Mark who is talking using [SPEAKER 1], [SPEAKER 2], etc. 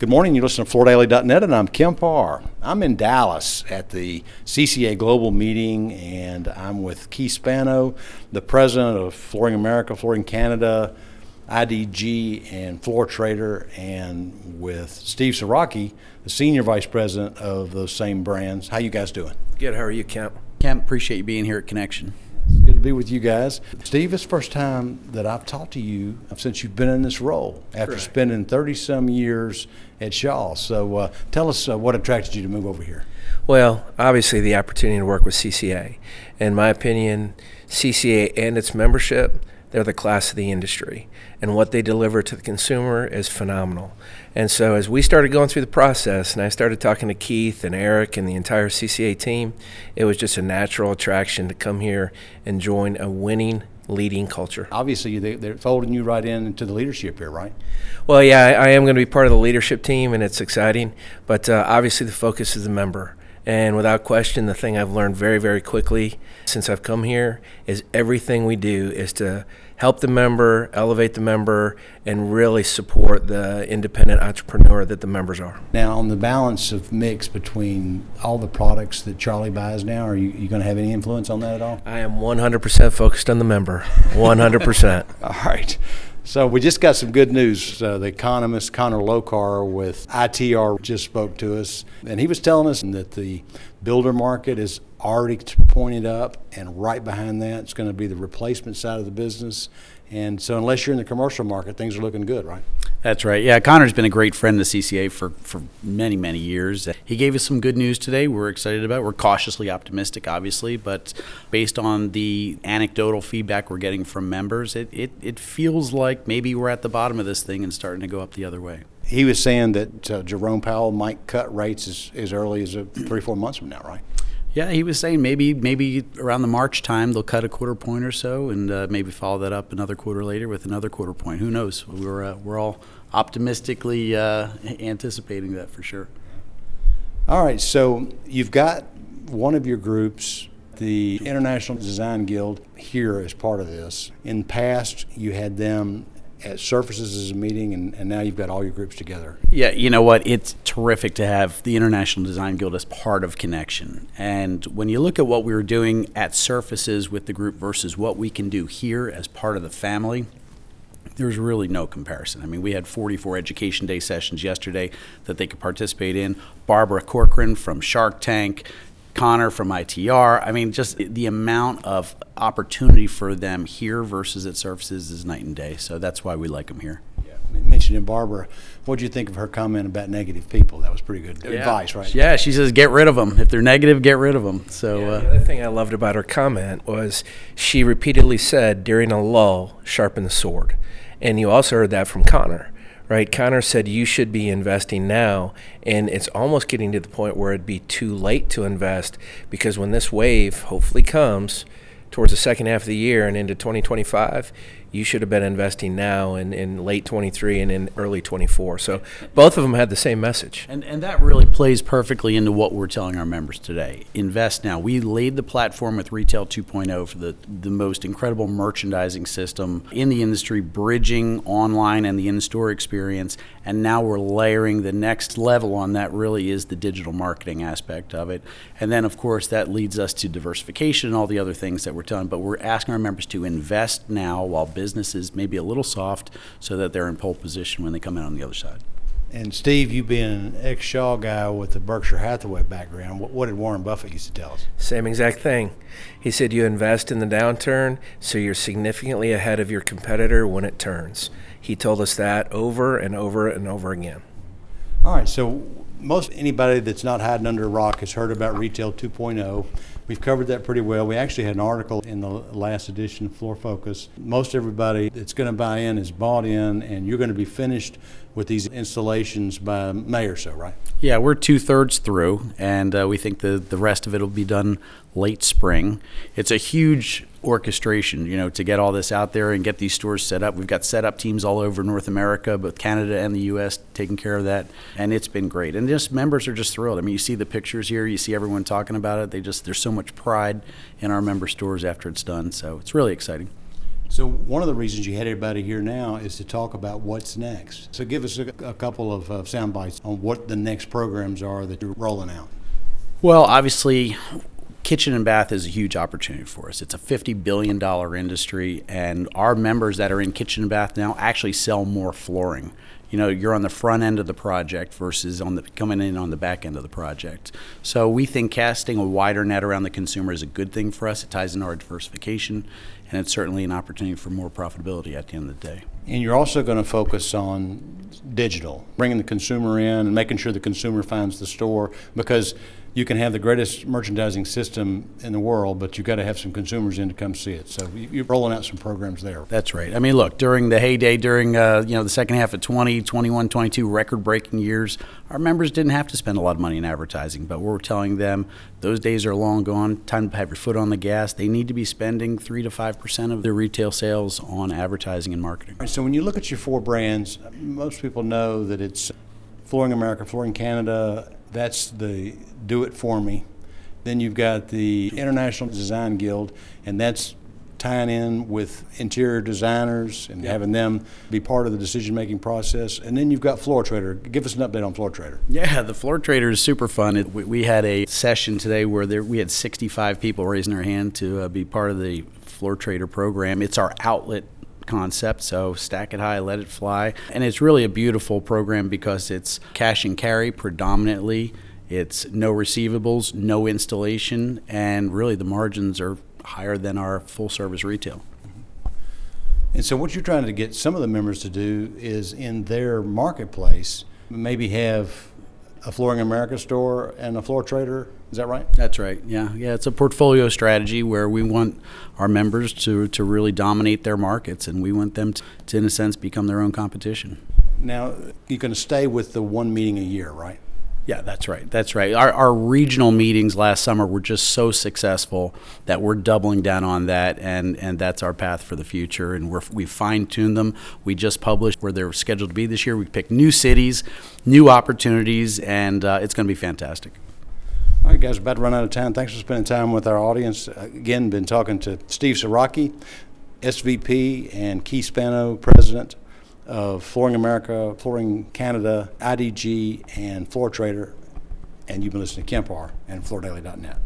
[SPEAKER 1] Good morning. You're listening to FloorDaily.net, and I'm Kemp Harr. I'm in Dallas at the CCA Global Meeting, and I'm with Keith Spano, the president of Flooring America, Flooring Canada, IDG, and Floor Trader, and with Steve Sieracki, the senior vice president of those same brands. How you guys doing?
[SPEAKER 2] Good. How are you, Kemp?
[SPEAKER 3] Kemp, appreciate you being here at Connection.
[SPEAKER 1] Good to be with you guys. Steve, it's the first time that I've talked to you since you've been in this role after
[SPEAKER 2] Correct.
[SPEAKER 1] spending 30 some years at Shaw. So uh, tell us uh, what attracted you to move over here.
[SPEAKER 2] Well, obviously, the opportunity to work with CCA. In my opinion, CCA and its membership, they're the class of the industry. And what they deliver to the consumer is phenomenal. And so, as we started going through the process, and I started talking to Keith and Eric and the entire CCA team, it was just a natural attraction to come here and join a winning, leading culture.
[SPEAKER 1] Obviously, they, they're folding you right in into the leadership here, right?
[SPEAKER 2] Well, yeah, I, I am going to be part of the leadership team, and it's exciting. But uh, obviously, the focus is the member. And without question, the thing I've learned very, very quickly since I've come here is everything we do is to help the member, elevate the member, and really support the independent entrepreneur that the members are.
[SPEAKER 1] Now, on the balance of mix between all the products that Charlie buys now, are you, you going to have any influence on that at all?
[SPEAKER 2] I am 100% focused on the member. 100%.
[SPEAKER 1] All right. So we just got some good news. Uh, the economist Connor Lokar with ITR just spoke to us, and he was telling us that the builder market is already pointed up, and right behind that, it's going to be the replacement side of the business. And so, unless you're in the commercial market, things are looking good, right?
[SPEAKER 3] That's right. Yeah, Connor's been a great friend of the CCA for, for many, many years. He gave us some good news today. We're excited about. We're cautiously optimistic, obviously, but based on the anecdotal feedback we're getting from members, it, it, it feels like maybe we're at the bottom of this thing and starting to go up the other way.
[SPEAKER 1] He was saying that uh, Jerome Powell might cut rates as, as early as uh, three, four months from now, right?
[SPEAKER 3] Yeah, he was saying maybe maybe around the March time they'll cut a quarter point or so, and uh, maybe follow that up another quarter later with another quarter point. Who knows? We're uh, we're all optimistically uh, anticipating that for sure.
[SPEAKER 1] All right, so you've got one of your groups, the International Design Guild, here as part of this. In the past, you had them at Surfaces as a meeting, and, and now you've got all your groups together.
[SPEAKER 3] Yeah, you know what? It's terrific to have the International Design Guild as part of Connection. And when you look at what we were doing at Surfaces with the group versus what we can do here as part of the family, there's really no comparison. I mean, we had 44 Education Day sessions yesterday that they could participate in. Barbara Corcoran from Shark Tank, Connor from ITR. I mean, just the amount of opportunity for them here versus at Surfaces is night and day. So that's why we like them here. Yeah.
[SPEAKER 1] Mentioning Barbara, what do you think of her comment about negative people? That was pretty good advice, right?
[SPEAKER 3] Yeah, she says get rid of them. If they're negative, get rid of them. So
[SPEAKER 2] Yeah,
[SPEAKER 3] uh,
[SPEAKER 2] the other thing I loved about her comment was she repeatedly said during a lull, sharpen the sword. And you also heard that from Connor, right? Connor said you should be investing now, and it's almost getting to the point where it'd be too late to invest because when this wave hopefully comes towards the second half of the year and into 2025, you should have been investing now in, in late 23 and in early 24. So both of them had the same message.
[SPEAKER 3] And, and that really plays perfectly into what we're telling our members today. Invest now. We laid the platform with Retail 2.0 for the, the most incredible merchandising system in the industry, bridging online and the in store experience. And now we're layering the next level on that, really is the digital marketing aspect of it. And then, of course, that leads us to diversification and all the other things that we're telling. But we're asking our members to invest now while business is maybe a little soft so that they're in pole position when they come out on the other side.
[SPEAKER 1] And Steve, you being an ex Shaw guy with the Berkshire Hathaway background, what, what did Warren Buffett used to tell us?
[SPEAKER 2] Same exact thing. He said you invest in the downturn so you're significantly ahead of your competitor when it turns. He told us that over and over and over again.
[SPEAKER 1] All right, so most anybody that's not hiding under a rock has heard about Retail 2.0. We've covered that pretty well. We actually had an article in the last edition of Floor Focus. Most everybody that's going to buy in is bought in, and you're going to be finished with these installations by May or so, right?
[SPEAKER 3] Yeah, we're two thirds through, and uh, we think the the rest of it will be done late spring. It's a huge orchestration, you know, to get all this out there and get these stores set up. We've got setup teams all over North America, both Canada and the U.S. taking care of that, and it's been great. And just members are just thrilled. I mean, you see the pictures here, you see everyone talking about it. They just there's so much pride in our member stores after it's done, so it's really exciting.
[SPEAKER 1] So one of the reasons you had everybody here now is to talk about what's next. So give us a, a couple of uh, sound bites on what the next programs are that you're rolling out.
[SPEAKER 3] Well, obviously, kitchen and bath is a huge opportunity for us. It's a $50 billion industry, and our members that are in kitchen and bath now actually sell more flooring. You know, you're on the front end of the project versus on the coming in on the back end of the project. So we think casting a wider net around the consumer is a good thing for us. It ties into our diversification, and it's certainly an opportunity for more profitability at the end of the day.
[SPEAKER 1] And you're also going to focus on digital, bringing the consumer in and making sure the consumer finds the store because you can have the greatest merchandising system in the world, but you've got to have some consumers in to come see it. So you- you're rolling out some programs there.
[SPEAKER 3] That's right. I mean, look, during the heyday, during uh, you know the second half of 20, 21, 22 record-breaking years, our members didn't have to spend a lot of money in advertising. But we're telling them those days are long gone. Time to have your foot on the gas. They need to be spending three to five percent of their retail sales on advertising and marketing.
[SPEAKER 1] Right, so when you look at your four brands, most people know that it's Flooring America, Flooring Canada, that's the do it for me. Then you've got the International Design Guild, and that's tying in with interior designers and having them be part of the decision making process. And then you've got Floor Trader. Give us an update on Floor Trader.
[SPEAKER 3] Yeah, the floor trader is super fun. It, we, we had a session today where there, we had 65 people raising their hand to uh, be part of the floor trader program. It's our outlet concept, so stack it high, let it fly. And it's really a beautiful program because it's cash and carry predominantly. It's no receivables, no installation, and really the margins are higher than our full service retail.
[SPEAKER 1] And so, what you're trying to get some of the members to do is in their marketplace, maybe have a Flooring America store and a Floor Trader. Is that right?
[SPEAKER 3] That's right. Yeah, yeah. It's a portfolio strategy where we want our members to, to really dominate their markets, and we want them to, to, in a sense, become their own competition.
[SPEAKER 1] Now, you're going to stay with the one meeting a year, right?
[SPEAKER 3] Yeah, that's right. That's right. Our, our regional meetings last summer were just so successful that we're doubling down on that, and, and that's our path for the future. And we're, we fine tuned them. We just published where they're scheduled to be this year. We picked new cities, new opportunities, and uh, it's going to be fantastic.
[SPEAKER 1] All right, guys, about to run out of time. Thanks for spending time with our audience. Again, been talking to Steve Sieracki, SVP, and Keith Spano, President of Flooring America, Flooring Canada, IDG, and Floor Trader. And you've been listening to Kemp Harr and FloorDaily.net.